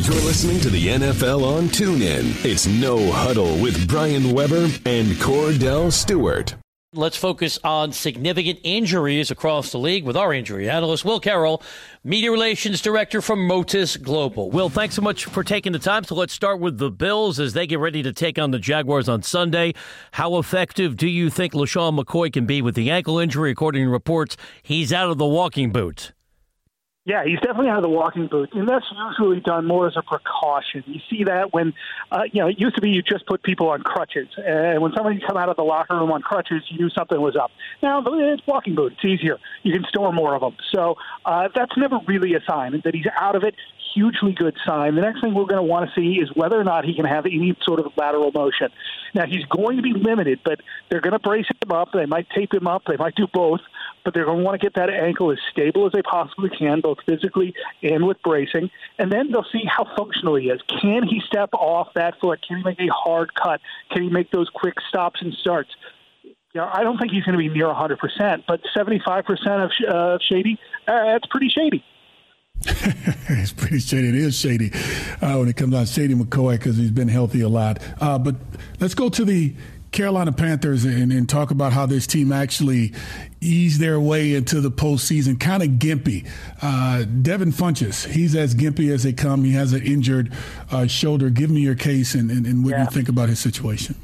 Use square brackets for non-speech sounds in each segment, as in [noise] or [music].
You're listening to the NFL on TuneIn. It's No Huddle with Brian Weber and Kordell Stewart. Let's focus on significant injuries across the league with our injury analyst, Will Carroll, Media Relations Director from Motus Global. Will, thanks so much for taking the time. So let's start with the Bills as they get ready to take on the Jaguars on Sunday. How effective do you think LeSean McCoy can be with the ankle injury? According to reports, he's out of the walking boot. Yeah, he's definitely out of the walking boot, and that's usually done more as a precaution. You see that when, uh, you know, it used to be you just put people on crutches, and when somebody come out of the locker room on crutches, you knew something was up. Now it's walking boot; it's easier. You can store more of them, so uh, that's never really a sign that he's out of it. Hugely good sign. The next thing we're going to want to see is whether or not he can have any sort of lateral motion. Now he's going to be limited, but they're going to brace him up. They might tape him up. They might do both but they're going to want to get that ankle as stable as they possibly can, both physically and with bracing. And then they'll see how functional he is. Can he step off that foot? Can he make a hard cut? Can he make those quick stops and starts? You know, I don't think he's going to be near 100%, but 75% of uh, shady, uh, that's pretty shady. [laughs] it's pretty shady. It is shady uh, when it comes out Shady McCoy because he's been healthy a lot. Uh, but let's go to the Carolina Panthers and, and, talk about how this team actually eased their way into the postseason, kind of gimpy. Uh, Devin Funchess, he's as gimpy as they come. He has an injured uh, shoulder. Give me your case and, and, and what yeah. you think about his situation.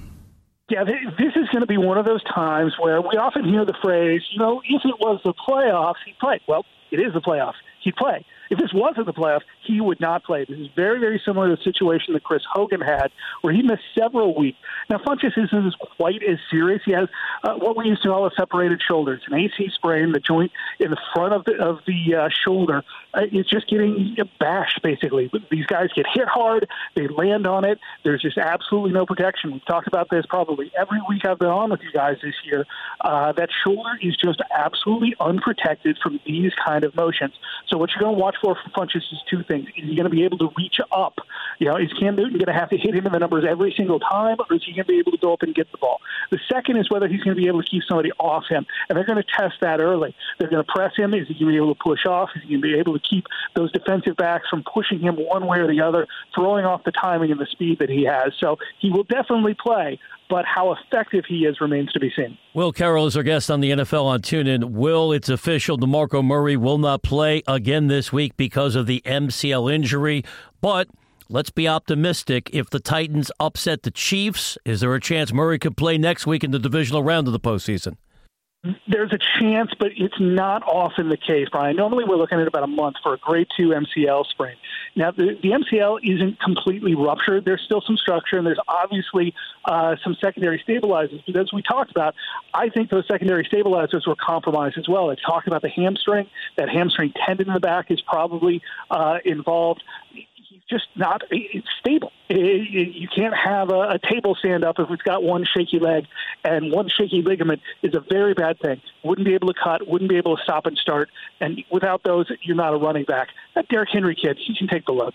Yeah, this is going to be one of those times where we often hear the phrase, you know, if it was the playoffs, he'd play. Well, it is the playoffs. He'd play. If this wasn't the playoffs, he would not play. This is very, very similar to the situation that Chris Hogan had, where he missed several weeks. Now, Funchess isn't quite as serious. He has uh, what we used to call a separated shoulder. It's an AC sprain. The joint in the front of the of the uh, shoulder uh, is just getting bashed. Basically, these guys get hit hard. They land on it. There's just absolutely no protection. We've talked about this probably every week I've been on with you guys this year. Uh, that shoulder is just absolutely unprotected from these kind of motions. So what you're going to watch for from Funchess is two things. Is he going to be able to reach up? You know, is Cam Newton going to have to hit him in the numbers every single time, or is he going to be able to go up and get the ball? The second is whether he's going to be able to keep somebody off him, and they're going to test that early. They're going to press him. Is he going to be able to push off? Is he going to be able to keep those defensive backs from pushing him one way or the other, throwing off the timing and the speed that he has? So he will definitely play but how effective he is remains to be seen. Will Carroll is our guest on the NFL on TuneIn. Will, it's official. DeMarco Murray will not play again this week because of the MCL injury, but let's be optimistic. If the Titans upset the Chiefs, is there a chance Murray could play next week in the divisional round of the postseason? There's a chance, but it's not often the case, Brian. Normally, we're looking at about a month for a grade two MCL sprain. Now, the, the MCL isn't completely ruptured. There's still some structure, and there's obviously uh, some secondary stabilizers. But as we talked about, I think those secondary stabilizers were compromised as well. I talked about the hamstring. That hamstring tendon in the back is probably uh, involved just not it's stable. It, you can't have a, a table stand up if it's got one shaky leg, and one shaky ligament is a very bad thing. Wouldn't be able to cut, wouldn't be able to stop and start, and without those, you're not a running back. That Derrick Henry kid, he can take the load.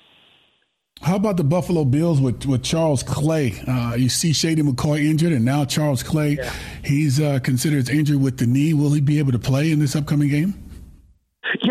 How about the Buffalo Bills with, with Charles Clay? Uh, you see Shady McCoy injured, and now Charles Clay, yeah. he's uh, considered injured with the knee. Will he be able to play in this upcoming game?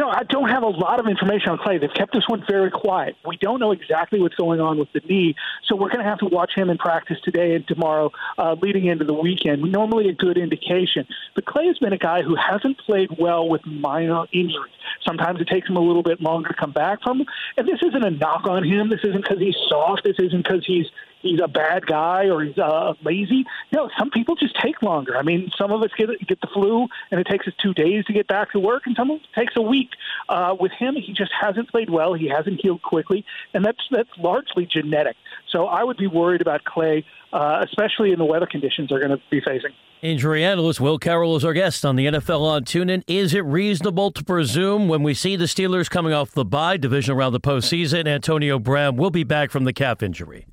Know, I don't have a lot of information on Clay. They've kept this one very quiet. We don't know exactly what's going on with the knee, so we're going to have to watch him in practice today and tomorrow, uh, leading into the weekend. Normally, a good indication. But Clay has been a guy who hasn't played well with minor injuries. Sometimes it takes him a little bit longer to come back from. And this isn't a knock on him. This isn't because he's soft. This isn't because he's he's a bad guy or he's uh, lazy. Know, some people just take longer. I mean, some of us get get the flu and it takes us two days to get back to work, and some of it takes a week. Uh, with him, he just hasn't played well. He hasn't healed quickly, and that's that's largely genetic. So I would be worried about Clay, uh, especially in the weather conditions they're going to be facing. Injury analyst Will Carroll is our guest on the NFL on TuneIn. Is it reasonable to presume when we see the Steelers coming off the bye division around the postseason, Antonio Brown will be back from the calf injury?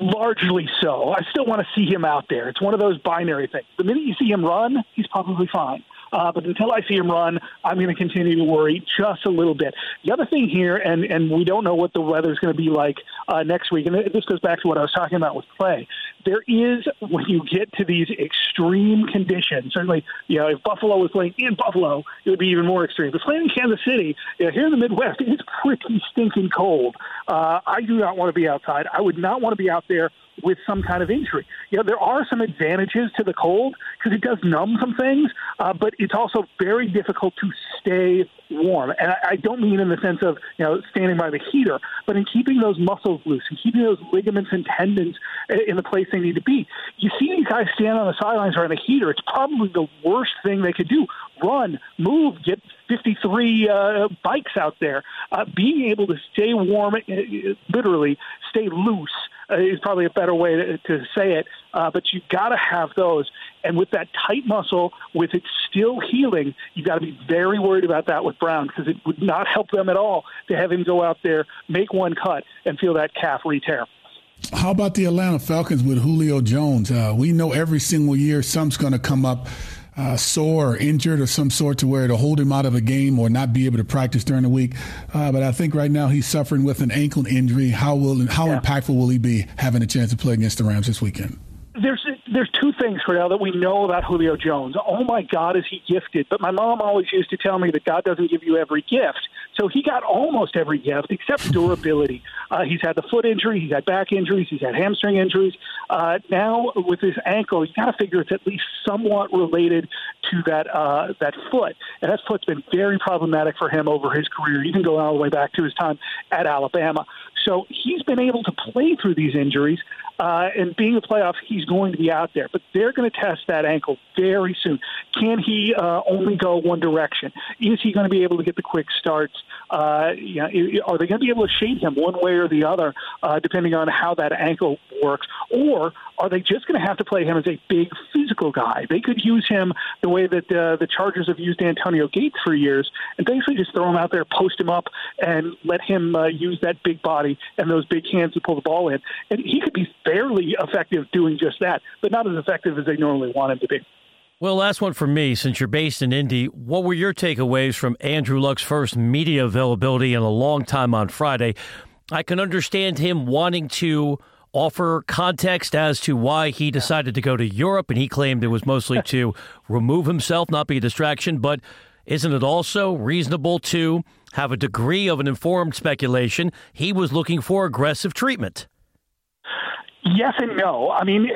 Largely so. I still want to see him out there. It's one of those binary things. The minute you see him run, he's probably fine. Uh, but until I see him run, I'm going to continue to worry just a little bit. The other thing here, and, and we don't know what the weather is going to be like uh, next week. And this goes back to what I was talking about with Clay. There is when you get to these extreme conditions. Certainly, you know, if Buffalo was playing in Buffalo, it would be even more extreme. But playing in Kansas City, you know, here in the Midwest, it's pretty stinking cold. Uh, I do not want to be outside. I would not want to be out there with some kind of injury. You know, there are some advantages to the cold because it does numb some things, uh, but it's also very difficult to stay warm. And I, I don't mean in the sense of you know standing by the heater, but in keeping those muscles loose and keeping those ligaments and tendons in the place they need to be. You see these guys stand on the sidelines or in the heater. It's probably the worst thing they could do. Run, move, get 53 uh, bikes out there. Uh, being able to stay warm, uh, literally stay loose is probably a better way to, to say it. Uh, but you've got to have those. And with that tight muscle, with it still healing, you've got to be very worried about that with Brown because it would not help them at all to have him go out there, make one cut, and feel that calf re tear. How about the Atlanta Falcons with Julio Jones? Uh, we know every single year some's going to come up uh, sore or injured or some sort to where it'll hold him out of a game or not be able to practice during the week. Uh, but I think right now he's suffering with an ankle injury. How will how yeah. impactful will he be having a chance to play against the Rams this weekend? There's there's two things, Kordell, that we know about Julio Jones. Oh my God, is he gifted? But my mom always used to tell me that God doesn't give you every gift. So he got almost every gift except durability. Uh, he's had the foot injury, he's had back injuries, he's had hamstring injuries. Uh, now with his ankle, you got to figure it's at least somewhat related to that uh, that foot, and that foot's been very problematic for him over his career, even going all the way back to his time at Alabama. So he's been able to play through these injuries, uh, and being a playoff, he's going to be out there. But they're going to test that ankle very soon. Can he uh, only go one direction? Is he going to be able to get the quick starts? Uh, you know, are they going to be able to shade him one way or the other, uh, depending on how that ankle works? Or are they just going to have to play him as a big physical guy? They could use him the way that uh, the Chargers have used Antonio Gates for years, and basically just throw him out there, post him up, and let him uh, use that big body and those big hands to pull the ball in. And he could be fairly effective doing just that, but not as effective as they normally want him to be. Well, last one for me. Since you're based in Indy, what were your takeaways from Andrew Luck's first media availability in a long time on Friday? I can understand him wanting to offer context as to why he decided to go to Europe, and he claimed it was mostly [laughs] to remove himself, not be a distraction. But isn't it also reasonable to have a degree of an informed speculation he was looking for aggressive treatment? Yes and no. I mean,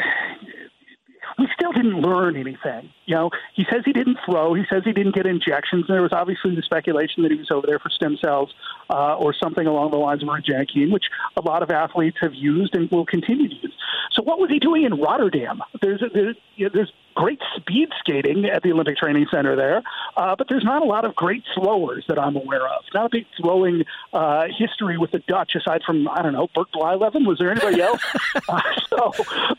we still didn't learn anything. You know, he says he didn't throw. He says he didn't get injections. There was obviously the speculation that he was over there for stem cells uh, or something along the lines of Regenokine, which a lot of athletes have used and will continue to use. So, what was he doing in Rotterdam? There's there's, you know, there's great speed skating at the Olympic Training Center there, uh, but there's not a lot of great throwers that I'm aware of. Not a big throwing uh, history with the Dutch, aside from I don't know Bert Blyleven. Was there anybody else? [laughs] uh, so,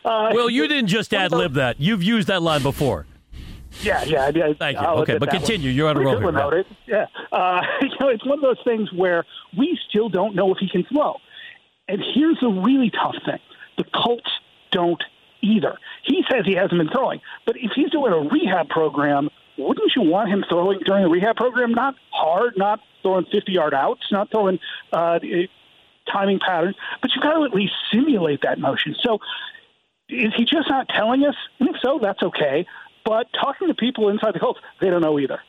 uh, well, you didn't just ad lib that. You've used that line before. Yeah, yeah. yeah Thank you. I'll okay, but continue. One. You're on a roll here. It. Yeah. Uh, [laughs] you know, it's one of those things where we still don't know if he can throw. And here's the really tough thing: the Colts don't either. He says he hasn't been throwing, but if he's doing a rehab program, wouldn't you want him throwing during the rehab program? Not hard, not throwing 50 yard outs, not throwing uh, timing patterns, but you've got to at least simulate that motion. So is he just not telling us? And if so, that's okay. But talking to people inside the Colts, they don't know either.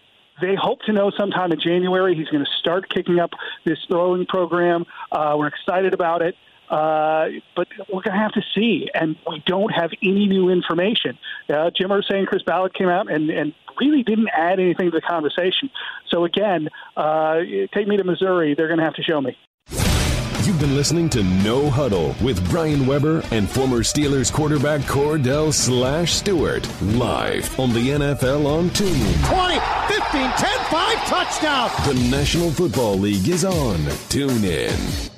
They hope to know sometime in January. He's going to start kicking up this throwing program. Uh, we're excited about it. Uh, but we're going to have to see, and we don't have any new information. Uh, Jim Irsay and Chris Ballard came out and, and really didn't add anything to the conversation. So again, uh, take me to Missouri. They're going to have to show me. You've been listening to No Huddle with Brian Weber and former Steelers quarterback Kordell Slash Stewart live on the NFL on TuneIn. 20, 15, 10, 5, touchdown. The National Football League is on TuneIn.